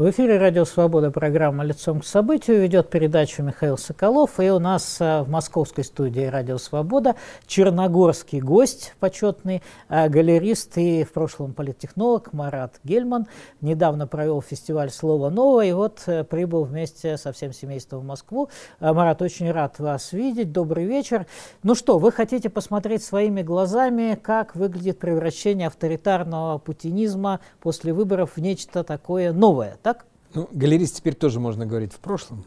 В эфире «Радио Свобода» программа «Лицом к событию» ведет передачу Михаил Соколов. И у нас э, в московской студии «Радио Свобода» черногорский гость почетный, э, галерист и в прошлом политтехнолог Марат Гельман. Недавно провел фестиваль «Слово новое» и вот э, прибыл вместе со всем семейством в Москву. Марат, очень рад вас видеть. Добрый вечер. Ну что, вы хотите посмотреть своими глазами, как выглядит превращение авторитарного путинизма после выборов в нечто такое новое, так? Ну, галерист теперь тоже можно говорить в прошлом.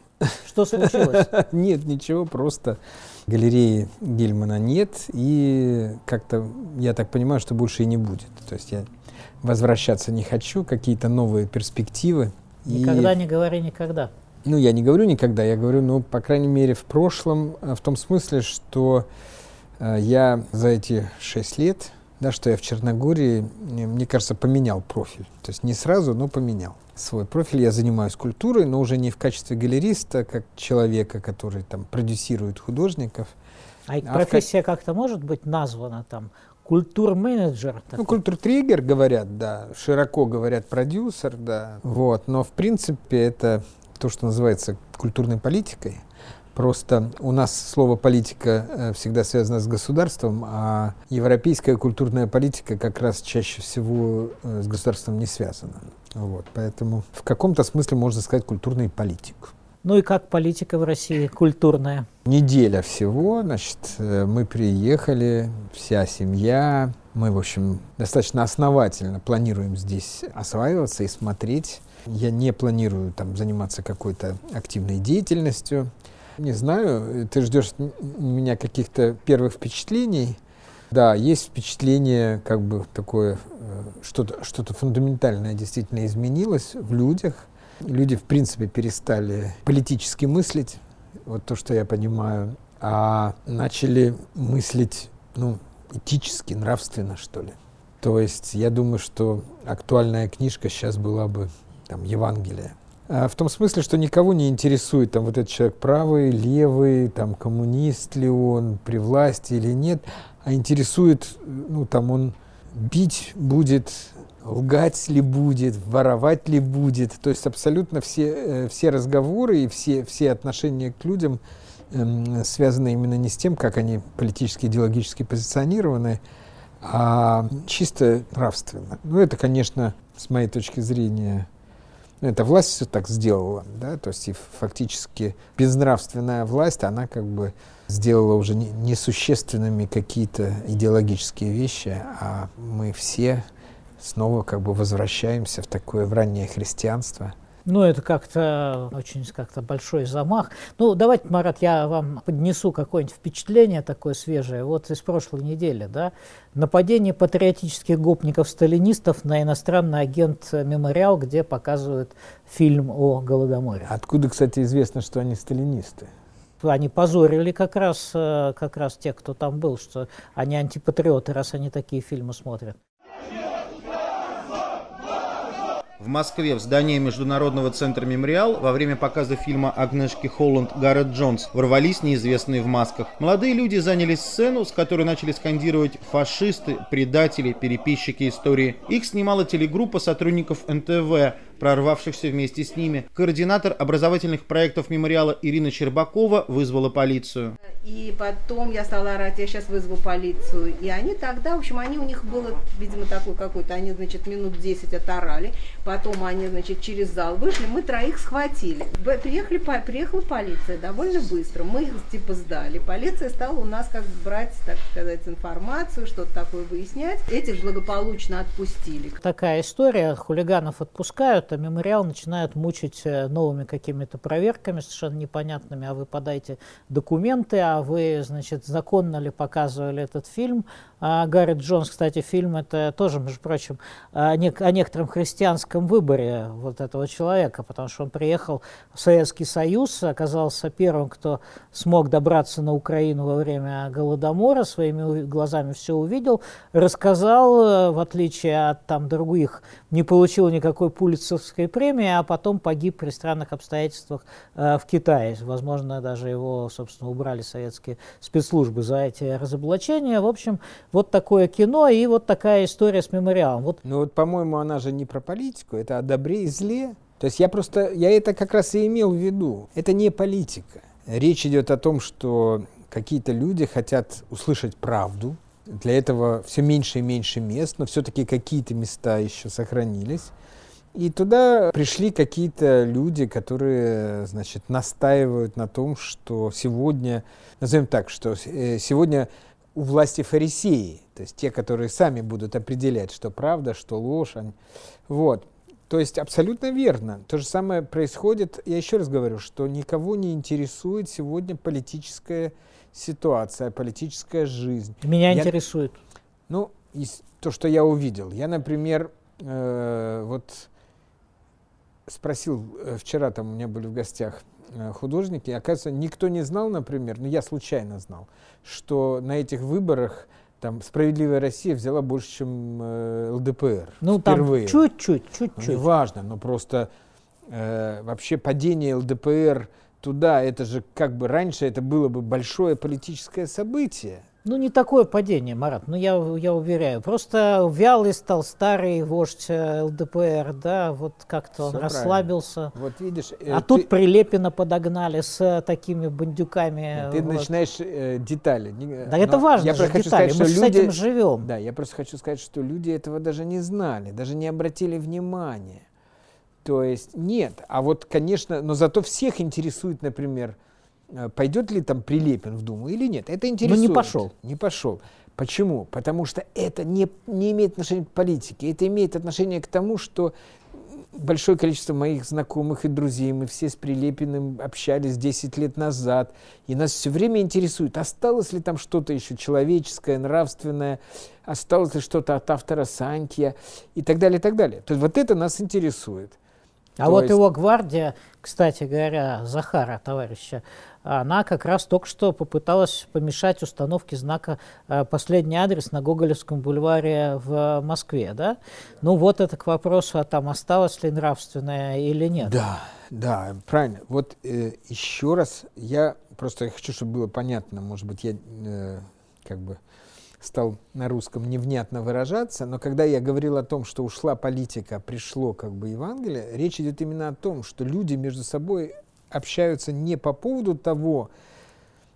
Что случилось? Нет, ничего, просто галереи Гельмана нет, и как-то, я так понимаю, что больше и не будет. То есть я возвращаться не хочу, какие-то новые перспективы. Никогда и... не говори никогда. Ну, я не говорю никогда, я говорю, ну, по крайней мере, в прошлом, э, в том смысле, что э, я за эти шесть лет, да, что я в Черногории, мне кажется, поменял профиль. То есть не сразу, но поменял свой профиль. Я занимаюсь культурой, но уже не в качестве галериста, как человека, который там продюсирует художников. А, а профессия в... как-то может быть названа там культур-менеджер? Ну, культур-триггер говорят, да. Широко говорят продюсер, да. Вот. Но в принципе это то, что называется культурной политикой. Просто у нас слово политика э, всегда связано с государством, а европейская культурная политика как раз чаще всего э, с государством не связана. Вот, поэтому в каком-то смысле можно сказать культурный политик. Ну и как политика в России культурная? Неделя всего, значит, э, мы приехали, вся семья, мы, в общем, достаточно основательно планируем здесь осваиваться и смотреть. Я не планирую там заниматься какой-то активной деятельностью. Не знаю, ты ждешь у меня каких-то первых впечатлений. Да, есть впечатление, как бы такое, э, что-то что фундаментальное действительно изменилось в людях. Люди, в принципе, перестали политически мыслить, вот то, что я понимаю, а начали мыслить, ну, этически, нравственно, что ли. То есть я думаю, что актуальная книжка сейчас была бы там Евангелие. А, в том смысле, что никого не интересует, там, вот этот человек правый, левый, там, коммунист ли он, при власти или нет, а интересует, ну, там, он бить будет, лгать ли будет, воровать ли будет. То есть абсолютно все, э, все разговоры и все, все отношения к людям э, связаны именно не с тем, как они политически, идеологически позиционированы, а чисто нравственно. Ну, это, конечно, с моей точки зрения, ну, эта власть все так сделала, да, то есть и фактически безнравственная власть, она как бы сделала уже несущественными какие-то идеологические вещи, а мы все снова как бы возвращаемся в такое в раннее христианство – ну, это как-то очень как-то большой замах. Ну, давайте, Марат, я вам поднесу какое-нибудь впечатление такое свежее. Вот из прошлой недели, да, нападение патриотических гопников-сталинистов на иностранный агент «Мемориал», где показывают фильм о Голодоморе. Откуда, кстати, известно, что они сталинисты? Они позорили как раз, э, как раз тех, кто там был, что они антипатриоты, раз они такие фильмы смотрят. В Москве в здании Международного центра «Мемориал» во время показа фильма Агнешки Холланд «Гаррет Джонс» ворвались неизвестные в масках. Молодые люди заняли сцену, с которой начали скандировать «фашисты», «предатели», «переписчики истории». Их снимала телегруппа сотрудников НТВ, прорвавшихся вместе с ними. Координатор образовательных проектов мемориала Ирина Щербакова вызвала полицию. И потом я стала орать, я сейчас вызову полицию. И они тогда, в общем, они у них было, видимо, такой какой-то, они, значит, минут 10 оторали. Потом они, значит, через зал вышли, мы троих схватили. Приехали, приехала полиция довольно быстро. Мы их типа сдали. Полиция стала у нас как брать, так сказать, информацию, что-то такое выяснять. Этих благополучно отпустили. Такая история. Хулиганов отпускают, а мемориал начинают мучить э, новыми какими-то проверками совершенно непонятными. А вы подайте документы, а вы, значит, законно ли показывали этот фильм. А Гарри Джонс, кстати, фильм это тоже, между прочим, о, о некотором христианском выборе вот этого человека, потому что он приехал в Советский Союз, оказался первым, кто смог добраться на Украину во время Голодомора, своими глазами все увидел, рассказал, в отличие от там других, не получил никакой пулицевской премии, а потом погиб при странных обстоятельствах э, в Китае. Возможно, даже его, собственно, убрали советские спецслужбы за эти разоблачения. В общем, вот такое кино и вот такая история с мемориалом. Вот. Ну вот, по-моему, она же не про политику, это о добре и зле. То есть я просто, я это как раз и имел в виду. Это не политика. Речь идет о том, что какие-то люди хотят услышать правду. Для этого все меньше и меньше мест, но все-таки какие-то места еще сохранились. И туда пришли какие-то люди, которые, значит, настаивают на том, что сегодня, назовем так, что э, сегодня у власти фарисеи, то есть те, которые сами будут определять, что правда, что ложь. Вот. То есть абсолютно верно. То же самое происходит, я еще раз говорю, что никого не интересует сегодня политическая ситуация, политическая жизнь. Меня я, интересует. Ну, то, что я увидел. Я, например, э, вот спросил, э, вчера там у меня были в гостях э, художники, и, оказывается, никто не знал, например, ну я случайно знал, что на этих выборах там «Справедливая Россия» взяла больше, чем э, ЛДПР. Ну, впервые. там чуть-чуть, чуть-чуть. Ну, неважно, но просто э, вообще падение ЛДПР туда, это же как бы раньше это было бы большое политическое событие. Ну, не такое падение, Марат, ну, я, я уверяю. Просто вялый стал старый вождь э, ЛДПР, да, вот как-то он расслабился. Вот видишь. Э, а ты... тут Прилепина подогнали с э, такими бандюками. Ты вот. начинаешь э, детали. Да Но это важно я же хочу детали, сказать, мы что люди... с этим живем. Да, я просто хочу сказать, что люди этого даже не знали, даже не обратили внимания. То есть нет, а вот, конечно, но зато всех интересует, например, Э, пойдет ли там Прилепин в Думу или нет. Это интересует. Ну не пошел. Не пошел. Почему? Потому что это не, не имеет отношения к политике. Это имеет отношение к тому, что большое количество моих знакомых и друзей, мы все с Прилепиным общались 10 лет назад, и нас все время интересует, осталось ли там что-то еще человеческое, нравственное, осталось ли что-то от автора Санкия и так далее, и так далее. То есть вот это нас интересует. А То вот есть... его гвардия, кстати говоря, Захара, товарища, она как раз только что попыталась помешать установке знака э, «Последний адрес» на Гоголевском бульваре в Москве, да? Ну вот это к вопросу, а там осталось ли нравственное или нет. Да, да, правильно. Вот э, еще раз, я просто хочу, чтобы было понятно, может быть, я э, как бы стал на русском невнятно выражаться, но когда я говорил о том, что ушла политика, пришло как бы Евангелие, речь идет именно о том, что люди между собой общаются не по поводу того,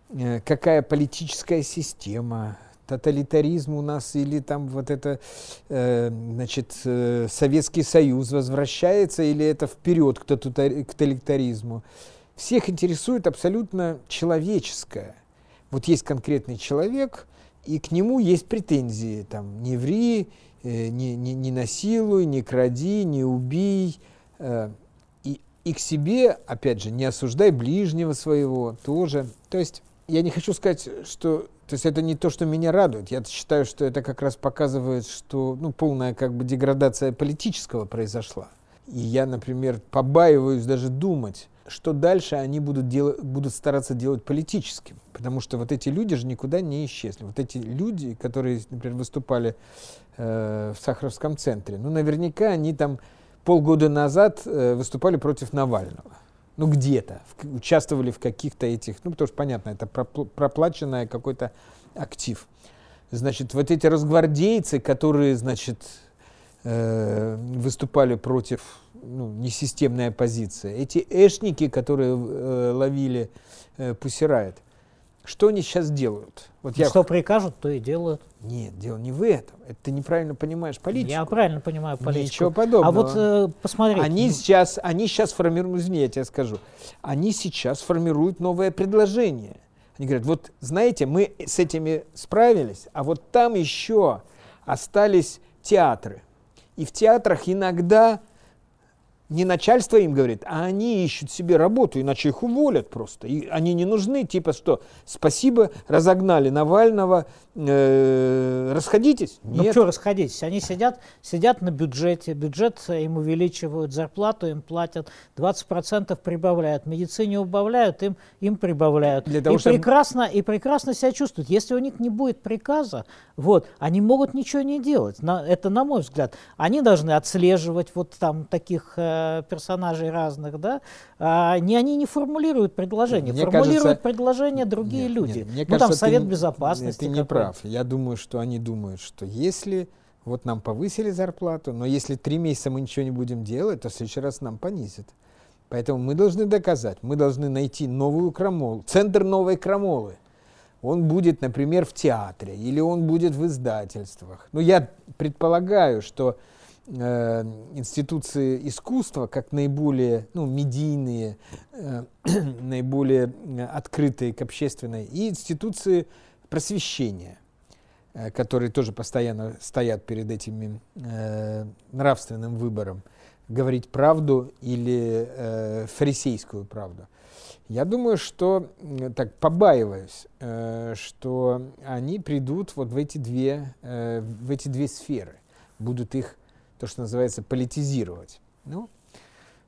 э, какая политическая система, тоталитаризм у нас или там вот это, э, значит, э, Советский Союз возвращается или это вперед к тоталитаризму. Всех интересует абсолютно человеческое. Вот есть конкретный человек, и к нему есть претензии, там, не ври, не, не, не насилуй, не кради, не убий, и к себе, опять же, не осуждай ближнего своего тоже. То есть я не хочу сказать, что то есть это не то, что меня радует. Я считаю, что это как раз показывает, что ну, полная как бы деградация политического произошла. И я, например, побаиваюсь даже думать, что дальше они будут, дел- будут стараться делать политическим. Потому что вот эти люди же никуда не исчезли. Вот эти люди, которые, например, выступали э, в Сахаровском центре, ну, наверняка они там полгода назад э, выступали против Навального. Ну, где-то. Участвовали в каких-то этих, ну, потому что, понятно, это проплаченный какой-то актив. Значит, вот эти разгвардейцы, которые, значит, э, выступали против ну, несистемной оппозиции, эти эшники, которые э, ловили э, Пусирает, что они сейчас делают? Вот я... Что прикажут, то и делают. Нет, дело не в этом. Это ты неправильно понимаешь политику. Я правильно понимаю политику. Ничего подобного. А вот э, посмотри. Они сейчас, они сейчас формируют, извини, я тебе скажу, они сейчас формируют новое предложение. Они говорят, вот знаете, мы с этими справились, а вот там еще остались театры. И в театрах иногда не начальство им говорит, а они ищут себе работу, иначе их уволят просто. И они не нужны, типа что, спасибо, разогнали Навального, э, расходитесь. Ну что расходитесь? Они сидят, сидят на бюджете, бюджет им увеличивают, зарплату им платят, 20% прибавляют, медицине убавляют, им, им прибавляют. Для того, и, чтобы... прекрасно, и прекрасно себя чувствуют. Если у них не будет приказа, вот, они могут ничего не делать. На, это на мой взгляд. Они должны отслеживать вот там таких э, персонажей разных, да, а, не, они не формулируют предложения, мне формулируют кажется, предложения другие нет, люди. Нет, мне ну, кажется, там Совет ты, Безопасности. Ты не прав. Я думаю, что они думают, что если вот нам повысили зарплату, но если три месяца мы ничего не будем делать, то в следующий раз нам понизят. Поэтому мы должны доказать, мы должны найти новую крамолу, центр новой крамолы. Он будет, например, в театре или он будет в издательствах. Но я предполагаю, что э, институции искусства, как наиболее ну, медийные, э, наиболее открытые к общественной, и институции просвещения, э, которые тоже постоянно стоят перед этим э, нравственным выбором, говорить правду или э, фарисейскую правду. Я думаю, что, так побаиваюсь, э, что они придут вот в эти две, э, в эти две сферы, будут их, то, что называется, политизировать. Ну,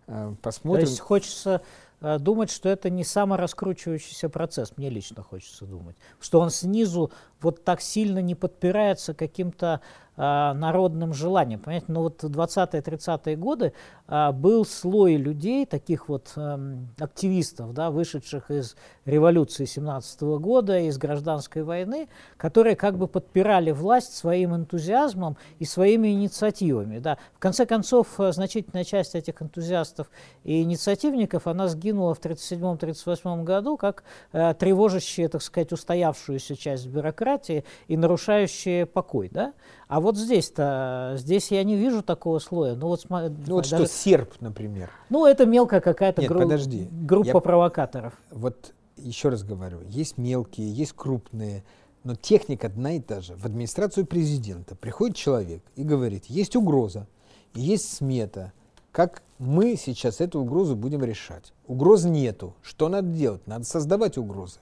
э, посмотрим. То есть хочется Э, думать, что это не самораскручивающийся процесс, мне лично хочется думать, что он снизу вот так сильно не подпирается каким-то э, народным желанием. Понимаете, ну вот 20-30-е годы э, был слой людей, таких вот э, активистов, да, вышедших из революции 17 -го года, из гражданской войны, которые как бы подпирали власть своим энтузиазмом и своими инициативами. Да. В конце концов, э, значительная часть этих энтузиастов и инициативников, она сгинула в 1937-1938 году как э, тревожащая, так сказать, устоявшуюся часть бюрократии, демократии и нарушающие покой, да? А вот здесь-то, здесь я не вижу такого слоя. Ну вот, ну, вот даже, что серп, например. Ну это мелкая какая-то гру- подожди. группа я, провокаторов. Вот еще раз говорю, есть мелкие, есть крупные, но техника одна и та же. В администрацию президента приходит человек и говорит, есть угроза, есть смета, как мы сейчас эту угрозу будем решать. Угроз нету. Что надо делать? Надо создавать угрозы.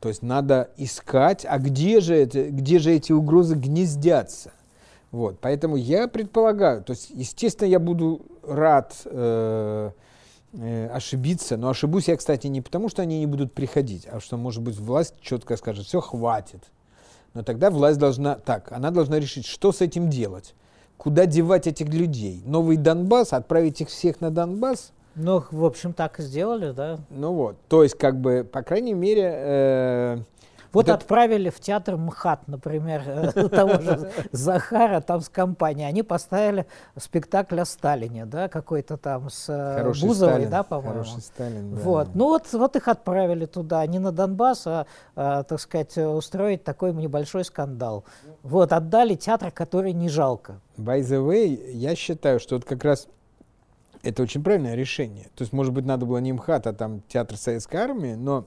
То есть надо искать, а где же, это, где же эти угрозы гнездятся. Вот, поэтому я предполагаю, то есть, естественно, я буду рад э, э, ошибиться, но ошибусь я, кстати, не потому, что они не будут приходить, а что, может быть, власть четко скажет, все, хватит. Но тогда власть должна, так, она должна решить, что с этим делать, куда девать этих людей. Новый Донбасс, отправить их всех на Донбасс, ну, в общем, так и сделали, да. Ну вот, то есть, как бы, по крайней мере... Э, вот это... отправили в театр МХАТ, например, э, того же Захара там с компанией. Они поставили спектакль о Сталине, да, какой-то там с э, Хороший Бузовой, Сталин. да, по-моему. Хороший Сталин, да. Вот. Ну вот, вот их отправили туда, не на Донбасс, а, а, так сказать, устроить такой небольшой скандал. Вот, отдали театр, который не жалко. By the way, я считаю, что вот как раз это очень правильное решение. То есть, может быть, надо было не МХАТ, а там театр Советской Армии, но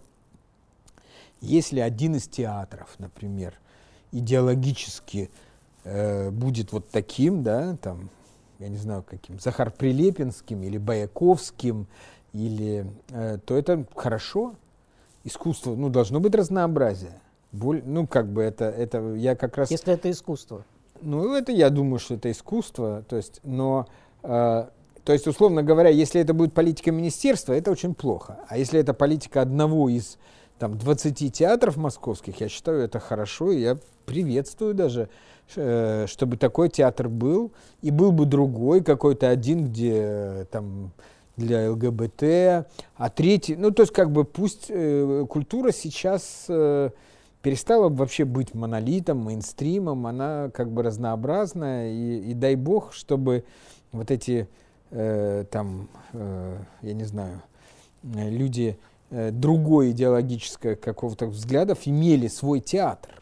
если один из театров, например, идеологически э, будет вот таким, да, там, я не знаю, каким, Захар Прилепинским или Баяковским, или, э, то это хорошо. Искусство, ну, должно быть разнообразие. Боль, ну, как бы это, это я как раз... Если это искусство. Ну, это я думаю, что это искусство, то есть, но э, то есть, условно говоря, если это будет политика министерства, это очень плохо. А если это политика одного из там, 20 театров московских, я считаю, это хорошо, и я приветствую даже, э, чтобы такой театр был, и был бы другой какой-то один, где там для ЛГБТ, а третий, ну то есть как бы пусть э, культура сейчас э, перестала вообще быть монолитом, мейнстримом, она как бы разнообразная, и, и дай бог, чтобы вот эти э, там, э, я не знаю, э, люди э, другой идеологического какого-то взглядов имели свой театр.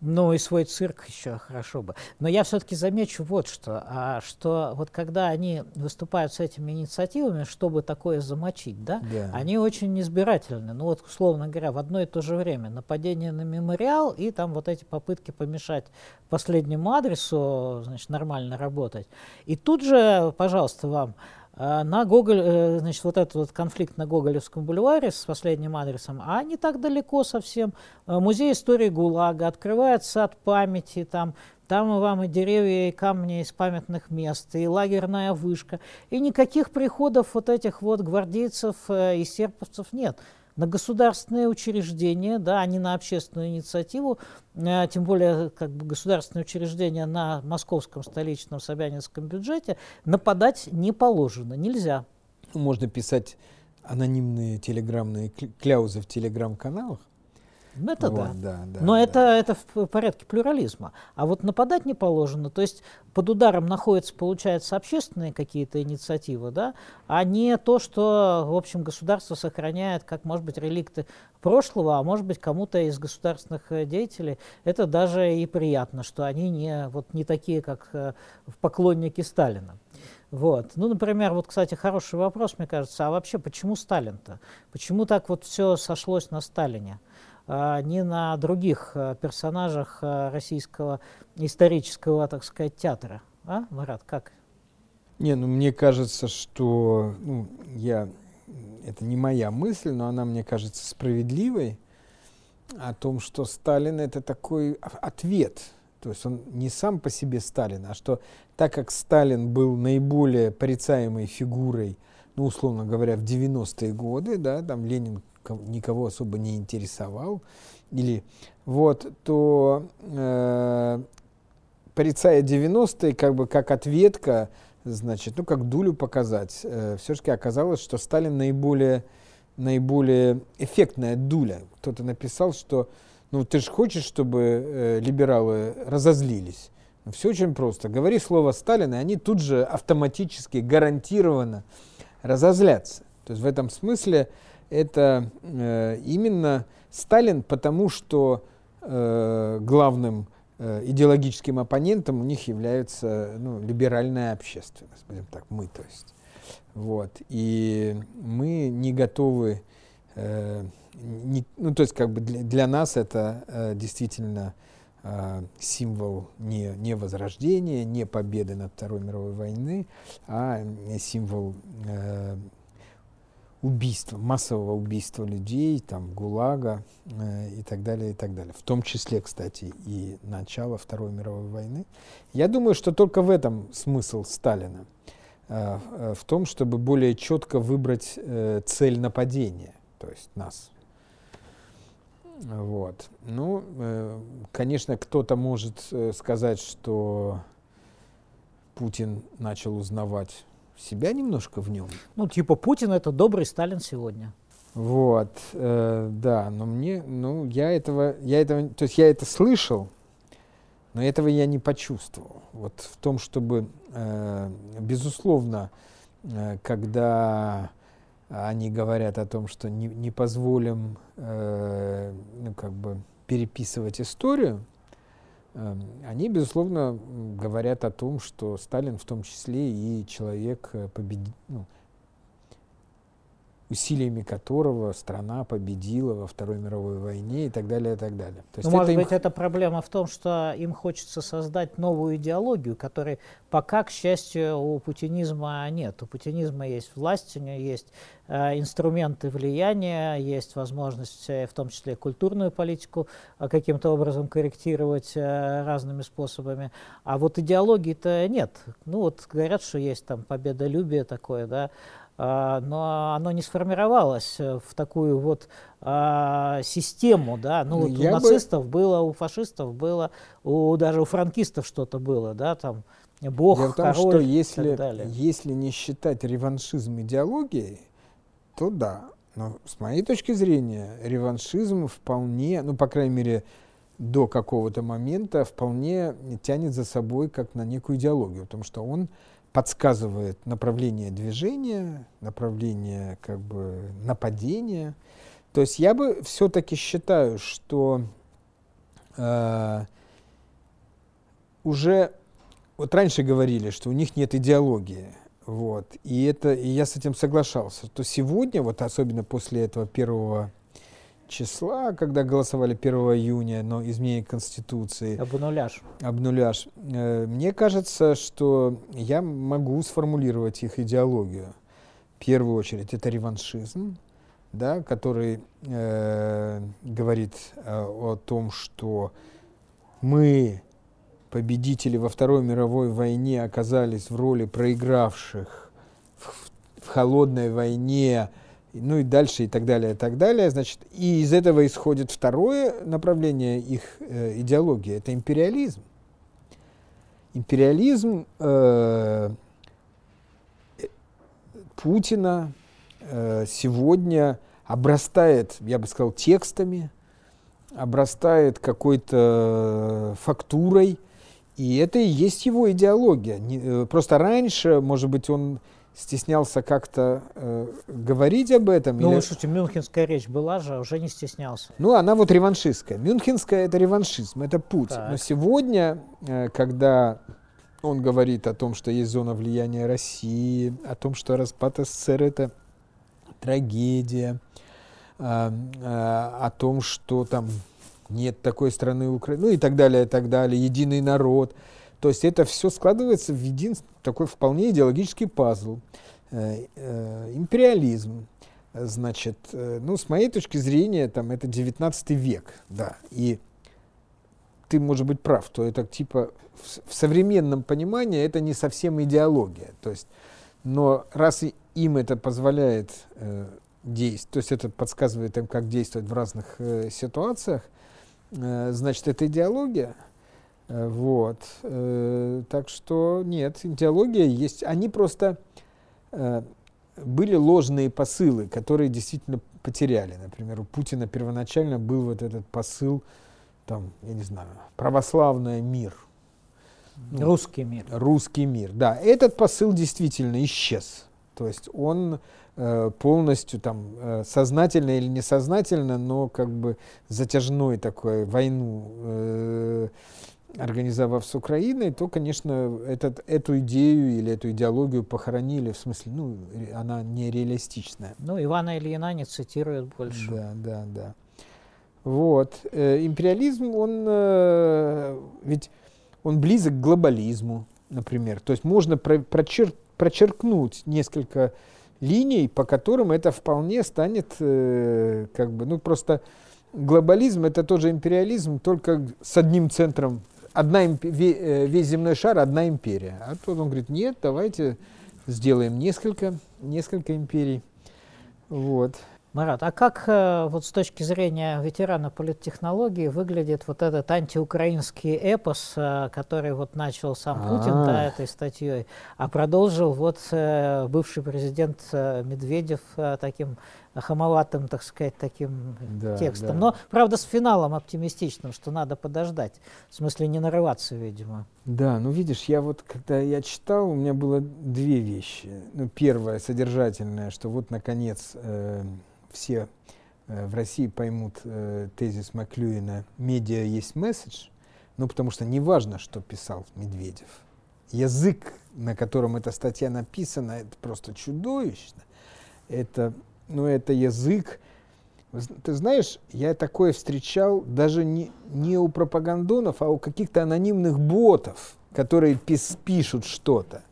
Ну и свой цирк еще хорошо бы. Но я все-таки замечу вот что, а, что вот когда они выступают с этими инициативами, чтобы такое замочить, да, да. они очень избирательны. Ну вот, условно говоря, в одно и то же время нападение на мемориал и там вот эти попытки помешать последнему адресу, значит, нормально работать. И тут же, пожалуйста, вам на Гоголь, э, значит, вот этот вот конфликт на Гоголевском бульваре с последним адресом, а не так далеко совсем. А, музей истории ГУЛАГа открывает сад памяти, там, там вам и деревья, и камни из памятных мест, и лагерная вышка. И никаких приходов вот этих вот гвардейцев э, и серповцев нет на государственные учреждения, да, а не на общественную инициативу, а, тем более как бы государственные учреждения на московском столичном Собянинском бюджете, нападать не положено, нельзя. Можно писать анонимные телеграммные кляузы в телеграм-каналах, Ну, это вот, да. да, да Но да. Это, это в порядке плюрализма. А вот нападать не положено. То есть под ударом находятся, получается, общественные какие-то инициативы, да, а не то, что, в общем, государство сохраняет, как, может быть, реликты прошлого, а может быть, кому-то из государственных э, деятелей это даже и приятно, что они не, вот, не такие, как э, поклонники Сталина. Вот. Ну, например, вот, кстати, хороший вопрос, мне кажется, а вообще почему Сталин-то? Почему так вот все сошлось на Сталине? А не на других э, персонажах э, российского исторического, так сказать, театра. А, Марат, как? Не, ну мне кажется, что ну, я это не моя мысль, но она мне кажется справедливой о том, что Сталин это такой ответ. То есть он не сам по себе Сталин, а что так как Сталин был наиболее порицаемой фигурой, ну, условно говоря, в 90-е годы, да, там Ленин никого особо не интересовал, или вот, то э, порицая 90-е, как бы как ответка, значит, ну, как дулю показать, э, все-таки оказалось, что Сталин наиболее, наиболее эффектная дуля. Кто-то написал, что, ну, ты же хочешь, чтобы э, либералы разозлились. Ну, все очень просто. Говори слово Сталина, и они тут же автоматически, гарантированно разозлятся. То есть в этом смысле это э, именно Сталин, потому что э, главным э, идеологическим оппонентом у них является ну, либеральная общественность, будем так, мы, то есть. Вот. И мы не готовы, э, не, ну, то есть, как бы для, для нас это э, действительно символ не, не возрождения, не победы над Второй мировой войны, а символ э, убийства, массового убийства людей, там, ГУЛАГа э, и так далее, и так далее. В том числе, кстати, и начало Второй мировой войны. Я думаю, что только в этом смысл Сталина. Э, э, в том, чтобы более четко выбрать э, цель нападения, то есть нас. Вот. Ну, э, конечно, кто-то может э, сказать, что Путин начал узнавать себя немножко в нем. Ну, типа Путин это добрый Сталин сегодня. Вот, э, да, но мне, ну, я этого, я этого, то есть я это слышал, но этого я не почувствовал. Вот в том, чтобы, э, безусловно, э, когда они говорят о том, что не, не позволим, э, ну, как бы переписывать историю, Эм, они, безусловно, говорят о том, что Сталин в том числе и человек, э, победи... ну, усилиями которого страна победила во Второй мировой войне и так далее, и так далее. То есть ну, может им... быть, эта проблема в том, что им хочется создать новую идеологию, которой пока, к счастью, у путинизма нет. У путинизма есть власть, у него есть э, инструменты влияния, есть возможность, э, в том числе культурную политику, э, каким-то образом корректировать э, разными способами. А вот идеологии-то нет. Ну вот говорят, что есть там победолюбие такое, да, но оно не сформировалось э, в такую вот а, систему, да, ну, вот у нацистов бы... было, у фашистов было, у, даже у франкистов что-то было, да, там, бог, Дело в том, король что если, если не считать реваншизм идеологией, то да, но с моей точки зрения реваншизм вполне, ну, по крайней мере, до какого-то момента вполне тянет за собой как на некую идеологию, потому что он подсказывает направление движения, направление как бы нападения. То есть я бы все-таки считаю, что э, уже вот раньше говорили, что у них нет идеологии, вот, и это и я с этим соглашался. То сегодня, вот особенно после этого первого числа, когда голосовали 1 июня, но изменение Конституции. Обнуляж. Обнуляж. Э, мне кажется, что я могу сформулировать их идеологию. В первую очередь, это реваншизм, да, который э, говорит э, о том, что мы, победители во Второй мировой войне, оказались в роли проигравших в, в холодной войне, ну и дальше, и так далее, и так далее. Значит, и из этого исходит второе направление их э, идеологии, это империализм. Империализм э, Путина э, сегодня обрастает, я бы сказал, текстами, обрастает какой-то фактурой, и это и есть его идеология. Не, просто раньше, может быть, он стеснялся как-то э, говорить об этом. Ну, или... слушайте, мюнхенская речь была же, уже не стеснялся. Ну, она вот реваншистская. Мюнхенская – это реваншизм, это путь. Так. Но сегодня, э, когда он говорит о том, что есть зона влияния России, о том, что распад СССР – это трагедия, э, э, о том, что там нет такой страны Украины, ну и так далее, и так далее, единый народ. То есть это все складывается в един такой вполне идеологический пазл. Э, э, империализм, значит, э, ну, с моей точки зрения, там, это 19 век, да, и ты, может быть, прав, то это типа в, в современном понимании это не совсем идеология, то есть, но раз им это позволяет э, действовать, то есть это подсказывает им, как действовать в разных э, ситуациях, э, значит, это идеология, вот, э, так что нет, идеология есть, они просто э, были ложные посылы, которые действительно потеряли, например, у Путина первоначально был вот этот посыл, там, я не знаю, православный мир, ну, русский мир. Русский мир, да. Этот посыл действительно исчез. То есть он э, полностью там э, сознательно или несознательно, но как бы затяжной такой войну э, организовав с Украиной, то, конечно, этот, эту идею или эту идеологию похоронили, в смысле, ну, она нереалистичная. Ну, Ивана Ильина не цитируют больше. Да, да, да. Вот. Э, империализм, он э, ведь он близок к глобализму, например. То есть можно про, прочер, прочеркнуть несколько линий, по которым это вполне станет э, как бы, ну просто глобализм это тоже империализм, только с одним центром, одна имп... Э, весь земной шар, одна империя. А тут он говорит, нет, давайте сделаем несколько, несколько империй. Вот. Марат, а как э, вот с точки зрения ветерана политтехнологии выглядит вот этот антиукраинский эпос, э, который вот начал сам Путин да, этой статьей, а продолжил вот бывший президент Медведев таким хамоватым, так сказать, таким да, текстом. Да. Но, правда, с финалом оптимистичным, что надо подождать. В смысле, не нарываться, видимо. Да, ну видишь, я вот, когда я читал, у меня было две вещи. Ну, первое, содержательное, что вот, наконец, э, все э, в России поймут э, тезис Маклюина «медиа есть месседж», ну, потому что не важно, что писал Медведев. Язык, на котором эта статья написана, это просто чудовищно. Это, ну, это язык, ты знаешь, я такое встречал даже не, не у пропагандонов, а у каких-то анонимных ботов, которые пис, пишут что-то.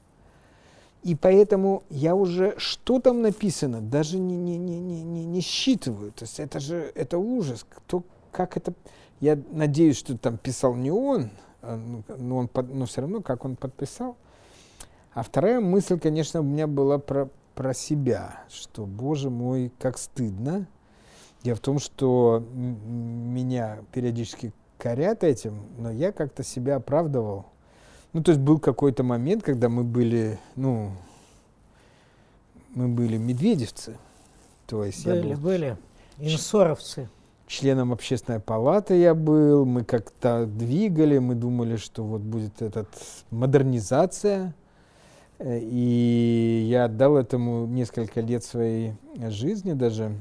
И поэтому я уже, что там написано, даже не, не, не, не, не, не считываю. То есть это же, это ужас. Кто, как это... Я надеюсь, что там писал не он, а, ну, но, он но все равно, как он подписал. А вторая мысль, конечно, у меня была про, про себя, что, боже мой, как стыдно. Дело в том, что меня периодически корят этим, но я как-то себя оправдывал ну, то есть был какой-то момент, когда мы были, ну, мы были медведевцы. То есть были, я был были. Инсоровцы. Членом общественной палаты я был, мы как-то двигали, мы думали, что вот будет этот модернизация. И я отдал этому несколько лет своей жизни даже.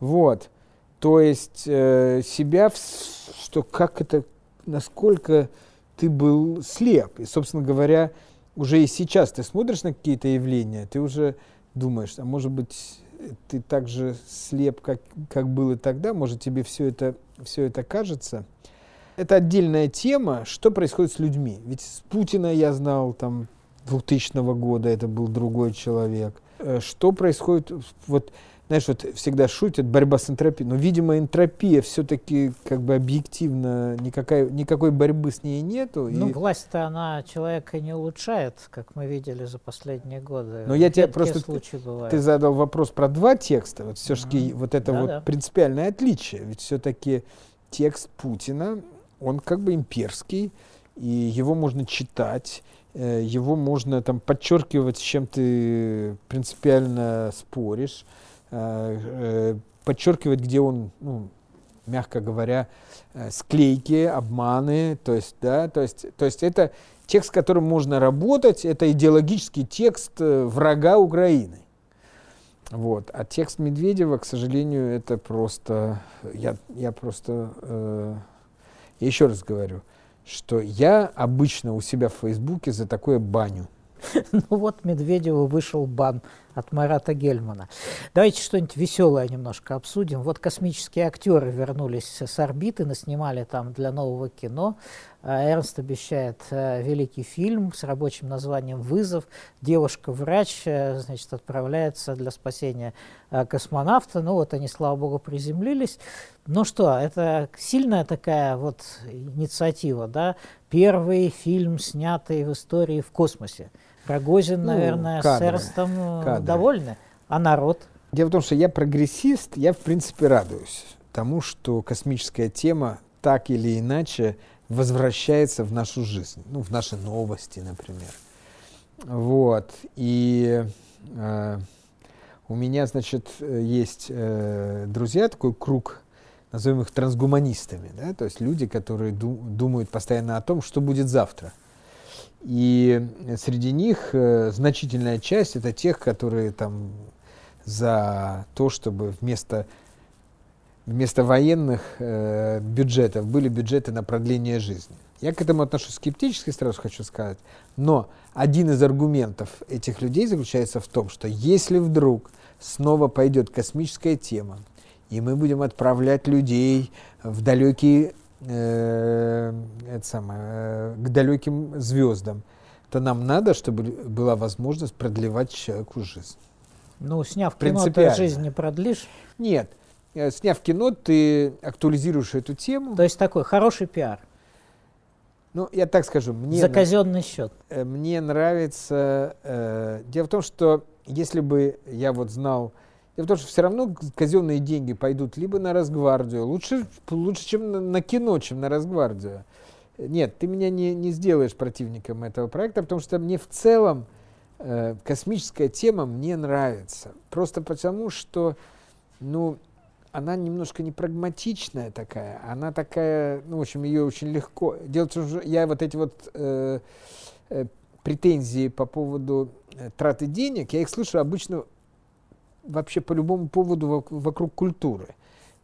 Вот. То есть э, себя, что как это, насколько ты был слеп. И, собственно говоря, уже и сейчас ты смотришь на какие-то явления, ты уже думаешь, а может быть, ты так же слеп, как, как был и тогда, может, тебе все это, все это кажется. Это отдельная тема, что происходит с людьми. Ведь с Путина я знал там 2000 года, это был другой человек. Э, что происходит, вот знаешь, вот всегда шутят, борьба с энтропией, но, видимо, энтропия все-таки как бы объективно, никакой, никакой борьбы с ней нету. Ну, и... власть-то она человека не улучшает, как мы видели за последние годы. Но я тебе просто, ты, ты задал вопрос про два текста, вот все-таки mm-hmm. вот это да, вот да. принципиальное отличие, ведь все-таки текст Путина, он как бы имперский, и его можно читать, его можно там подчеркивать, с чем ты принципиально споришь. Э, э, подчеркивать, где он ну, мягко говоря, э, склейки, обманы, то есть, да, то есть, то есть это текст, с которым можно работать, это идеологический текст э, врага Украины. Вот. А текст Медведева, к сожалению, это просто, я, я просто, э, еще раз говорю, что я обычно у себя в Фейсбуке за такое баню. Ну вот Медведеву вышел бан от Марата Гельмана. Давайте что-нибудь веселое немножко обсудим. Вот космические актеры вернулись с орбиты, наснимали там для нового кино. А Эрнст обещает э, великий фильм с рабочим названием «Вызов». Девушка-врач э, значит, отправляется для спасения э, космонавта. Ну вот они, слава богу, приземлились. Ну что, это сильная такая вот инициатива, да? Первый фильм, снятый в истории в космосе. Рогозин, ну, наверное, кадры, с Эрстом э, кадры. довольны. А народ? Дело в том, что я прогрессист, я в принципе радуюсь тому, что космическая тема так или иначе возвращается в нашу жизнь, ну, в наши новости, например. Вот. И э, у меня, значит, есть э, друзья, такой круг, назовем их трансгуманистами, да, то есть люди, которые ду- думают постоянно о том, что будет завтра. И среди них э, значительная часть это тех, которые там за то, чтобы вместо, вместо военных э, бюджетов были бюджеты на продление жизни. Я к этому отношусь скептически, сразу хочу сказать. Но один из аргументов этих людей заключается в том, что если вдруг снова пойдет космическая тема, и мы будем отправлять людей в далекие э, это самое, э, к далеким звездам, то нам надо, чтобы была возможность продлевать человеку жизнь. Ну, сняв кино, ты жизнь не продлишь? Нет. Э, сняв кино, ты актуализируешь эту тему. То есть такой хороший пиар. Ну, я так скажу, мне... За казенный счет. Э, мне нравится... Э, дело в том, что если бы я вот знал Дело в том, что все равно казенные деньги пойдут либо на Росгвардию, лучше, лучше чем на, на кино, чем на Росгвардию. Нет, ты меня не, не сделаешь противником этого проекта, потому что мне в целом э, космическая тема мне нравится. Просто потому, что ну, она немножко не прагматичная такая, она такая, ну, в общем, ее очень легко. Дело в том, что я вот эти вот э, э, претензии по поводу э, траты денег, я их слышу обычно вообще по любому поводу вокруг культуры.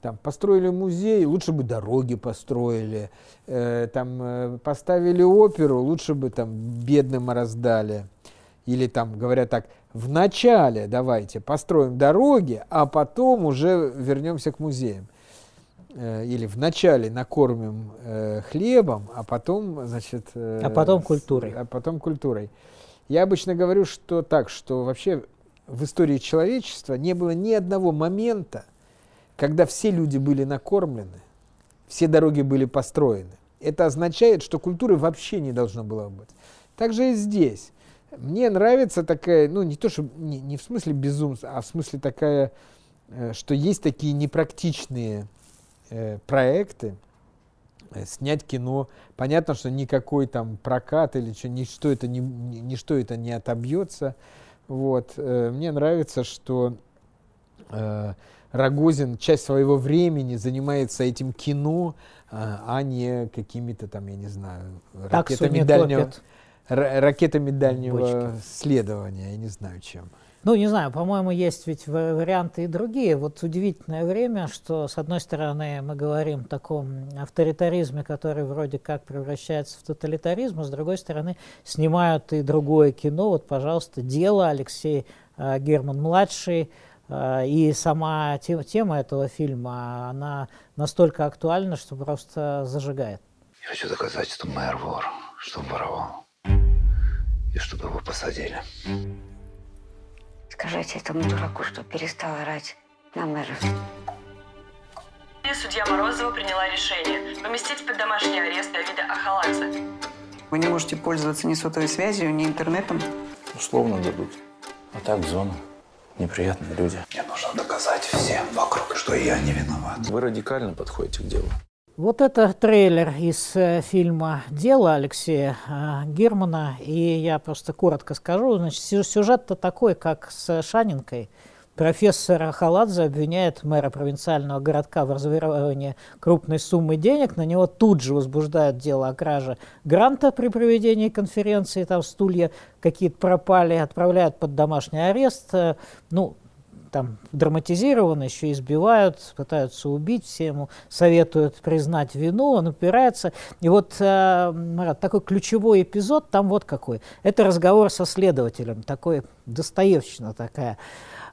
Там построили музей, лучше бы дороги построили, э, там э, поставили оперу, лучше бы там бедным раздали. Или там говорят так, вначале давайте построим дороги, а потом уже вернемся к музеям. Э, или вначале накормим э, хлебом, а потом, значит... Э, а потом культурой. А потом культурой. Я обычно говорю, что так, что вообще в истории человечества не было ни одного момента, когда все люди были накормлены, все дороги были построены. Это означает, что культуры вообще не должно было быть. Так же и здесь. Мне нравится такая, ну не то, что не, не в смысле безумства, а в смысле такая, э, что есть такие непрактичные э, проекты, э, снять кино. Понятно, что никакой там прокат или что, ничто это не, ничто это не отобьется. Вот. Э, мне нравится, что э, Рогозин часть своего времени занимается этим кино, э, а не какими-то там, я не знаю, ракетами дальнего, ракетами дальнего следования, я не знаю чем. Ну, не знаю, по-моему, есть ведь варианты и другие. Вот удивительное время, что, с одной стороны, мы говорим о таком авторитаризме, который вроде как превращается в тоталитаризм, а с другой стороны, снимают и другое кино. Вот, пожалуйста, «Дело» Алексей э, Герман-младший, э, и сама тема, тема этого фильма, она настолько актуальна, что просто зажигает. Я хочу доказать, что мэр вор, что воровал, и чтобы его посадили. Скажите этому дураку, что перестал орать на мэра. Судья Морозова приняла решение поместить под домашний арест Давида Ахаладзе. Вы не можете пользоваться ни сотовой связью, ни интернетом? Условно дадут. А так зона. Неприятные люди. Мне нужно доказать всем вокруг, что я не виноват. Вы радикально подходите к делу. Вот это трейлер из э, фильма «Дело» Алексея э, Германа. И я просто коротко скажу. Значит, сюжет-то такой, как с Шанинкой. профессор Ахаладзе обвиняет мэра провинциального городка в разворовывании крупной суммы денег. На него тут же возбуждают дело о краже гранта при проведении конференции. Там стулья какие-то пропали, отправляют под домашний арест. Э, ну, там драматизировано, еще избивают, пытаются убить, все ему советуют признать вину, он упирается. И вот, э, Марат, такой ключевой эпизод там вот какой. Это разговор со следователем, такой достоевщина такая.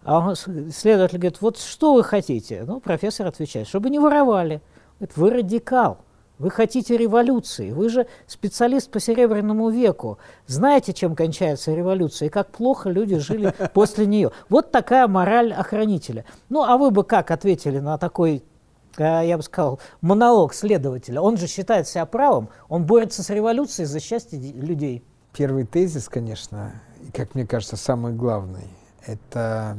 А он, следователь говорит, вот что вы хотите? Ну, профессор отвечает, чтобы не воровали. Говорит, вы радикал. Вы хотите революции, вы же специалист по Серебряному веку. Знаете, чем кончается революция и как плохо люди жили после нее. Вот такая мораль охранителя. Ну, а вы бы как ответили на такой, э, я бы сказал, монолог следователя? Он же считает себя правым, он борется с революцией за счастье людей. Первый тезис, конечно, и, как мне кажется, самый главный, это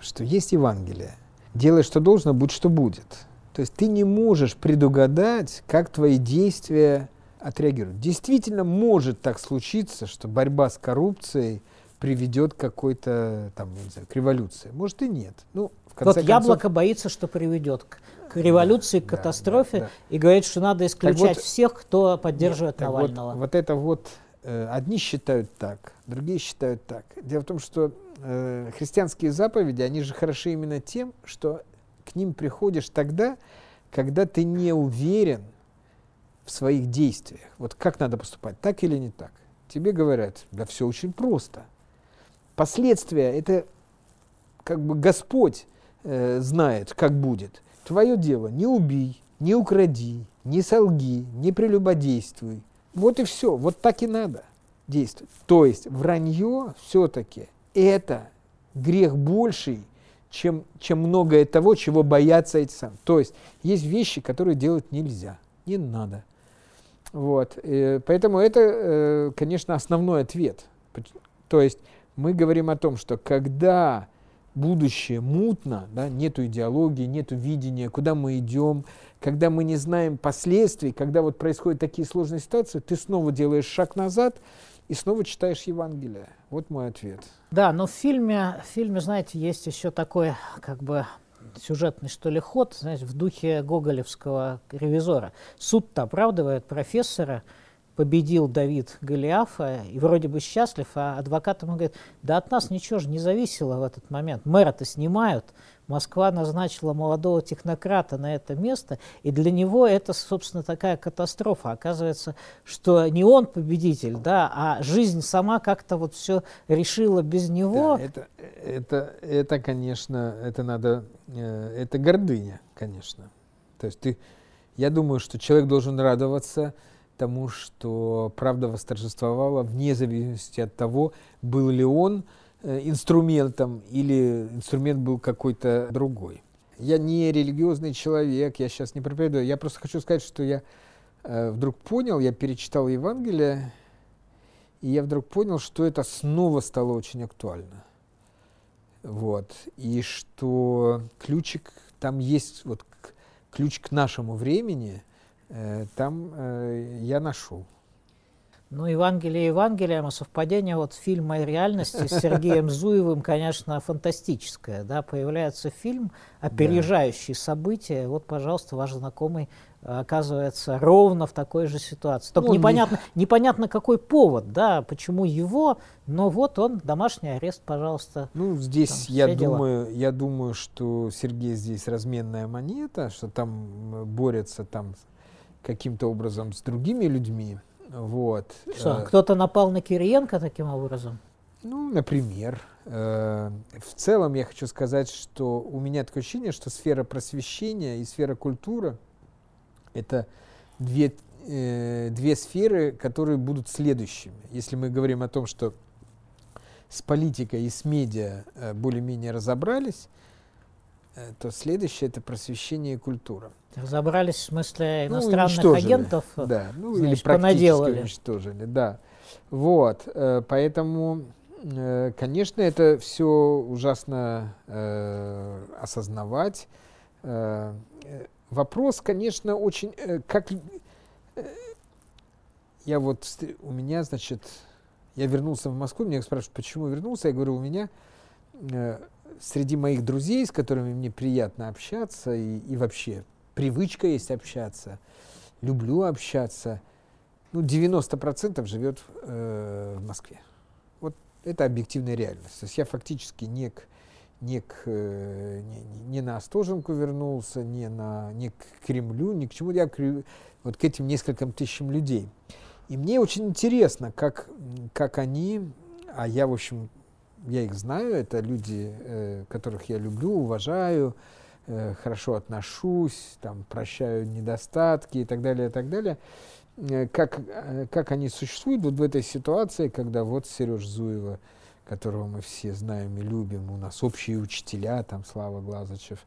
что есть Евангелие. Делай, что должно, будь что будет. То есть ты не можешь предугадать, как твои действия отреагируют. Действительно может так случиться, что борьба с коррупцией приведет к какой-то там, не знаю, к революции. Может и нет. Ну, в конце вот концов... яблоко боится, что приведет к, к революции, да, к катастрофе, да, да, да. и говорит, что надо исключать вот, всех, кто поддерживает нет, Навального. Вот, вот это вот э, одни считают так, другие считают так. Дело в том, что э, христианские заповеди, они же хороши именно тем, что к ним приходишь тогда, когда ты не уверен в своих действиях. Вот как надо поступать, так или не так. Тебе говорят, да все очень просто. Последствия, это как бы Господь э, знает, как будет. Твое дело, не убей, не укради, не солги, не прелюбодействуй. Вот и все, вот так и надо действовать. То есть вранье все-таки это грех больший, чем, чем многое того, чего боятся эти сам. То есть есть вещи, которые делать нельзя, не надо. Вот. И поэтому это, э, конечно, основной ответ. То есть мы говорим о том, что когда будущее мутно, да, нету идеологии, нету видения, куда мы идем, когда мы не знаем последствий, когда вот происходят такие сложные ситуации, ты снова делаешь шаг назад и снова читаешь Евангелие. Вот мой ответ. Да, но в фильме, в фильме, знаете, есть еще такой, как бы, сюжетный, что ли, ход, знаете, в духе гоголевского ревизора. Суд-то оправдывает профессора, победил Давид Голиафа и вроде бы счастлив, а адвокат ему говорит, да от нас ничего же не зависело в этот момент. Мэра-то снимают, Москва назначила молодого технократа на это место, и для него это, собственно, такая катастрофа. Оказывается, что не он победитель, да, а жизнь сама как-то вот все решила без него. Да, это, это, это, конечно, это надо, э, это гордыня, конечно. То есть ты, я думаю, что человек должен радоваться тому, что правда восторжествовала, вне зависимости от того, был ли он инструментом или инструмент был какой-то другой. Я не религиозный человек, я сейчас не проповедую. Я просто хочу сказать, что я э, вдруг понял, я перечитал Евангелие, и я вдруг понял, что это снова стало очень актуально. Вот. И что ключик, там есть вот ключ к нашему времени, э, там э, я нашел. Ну, Евангелие Евангелием, а совпадение вот фильма и реальности с Сергеем Зуевым, конечно, фантастическое. Да? Появляется фильм, опережающий да. события. Вот, пожалуйста, ваш знакомый э, оказывается ровно в такой же ситуации. Только ну, непонятно, не... непонятно, какой повод, да, почему его, но вот он, домашний арест, пожалуйста. Ну, здесь там, я думаю, я думаю, что Сергей здесь разменная монета, что там борется там каким-то образом с другими людьми. Вот. Что, э, кто-то напал на Кириенко таким образом? Ну, например. Э, в целом я хочу сказать, что у меня такое ощущение, что сфера просвещения и сфера культуры — это две, э, две сферы, которые будут следующими. Если мы говорим о том, что с политикой и с медиа более-менее разобрались, то следующее — это просвещение и культура. Разобрались в смысле ну, иностранных ну, агентов, да, ну, значит, или понаделали. уничтожили, да. Вот, э, поэтому, э, конечно, это все ужасно э, осознавать. Э, вопрос, конечно, очень, э, как э, я вот у меня, значит, я вернулся в Москву, меня спрашивают, почему вернулся, я говорю, у меня э, среди моих друзей, с которыми мне приятно общаться, и, и вообще привычка есть общаться, люблю общаться, ну, 90% живет э, в Москве. Вот это объективная реальность. То есть я фактически не к, не, к, э, не, не на Остоженку вернулся, не, на, не к Кремлю, ни к чему. Я к, вот к этим нескольким тысячам людей. И мне очень интересно, как, как они, а я, в общем, я их знаю, это люди, э, которых я люблю, уважаю, э, хорошо отношусь, там, прощаю недостатки и так далее, и так далее. Э, как, как они существуют вот в этой ситуации, когда вот Сереж Зуева, которого мы все знаем и любим, у нас общие учителя, там Слава Глазачев,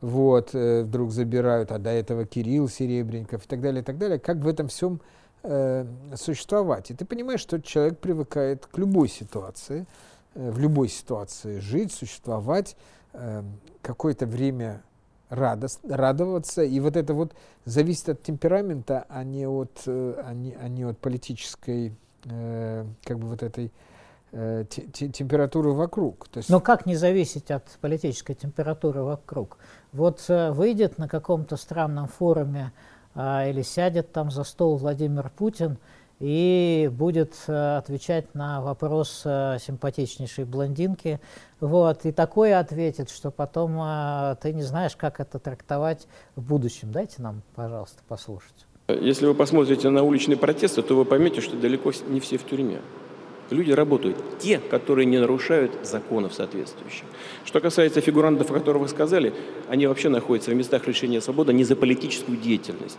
вот, вдруг забирают, а до этого Кирилл Серебренников и так далее, и так далее, как в этом всем существовать. И ты понимаешь, что человек привыкает к любой ситуации, в любой ситуации жить, существовать, э, какое-то время радост, радоваться. И вот это вот зависит от темперамента, а не от, э, а не, а не от политической, э, как бы вот этой э, температуры вокруг. То есть... Но как не зависеть от политической температуры вокруг? Вот э, выйдет на каком-то странном форуме э, или сядет там за стол Владимир Путин – и будет э, отвечать на вопрос э, симпатичнейшей блондинки. Вот, и такое ответит, что потом э, ты не знаешь, как это трактовать в будущем. Дайте нам, пожалуйста, послушать. Если вы посмотрите на уличные протесты, то вы поймете, что далеко не все в тюрьме. Люди работают, те, которые не нарушают законов соответствующих. Что касается фигурантов, о которых вы сказали, они вообще находятся в местах лишения свободы не за политическую деятельность,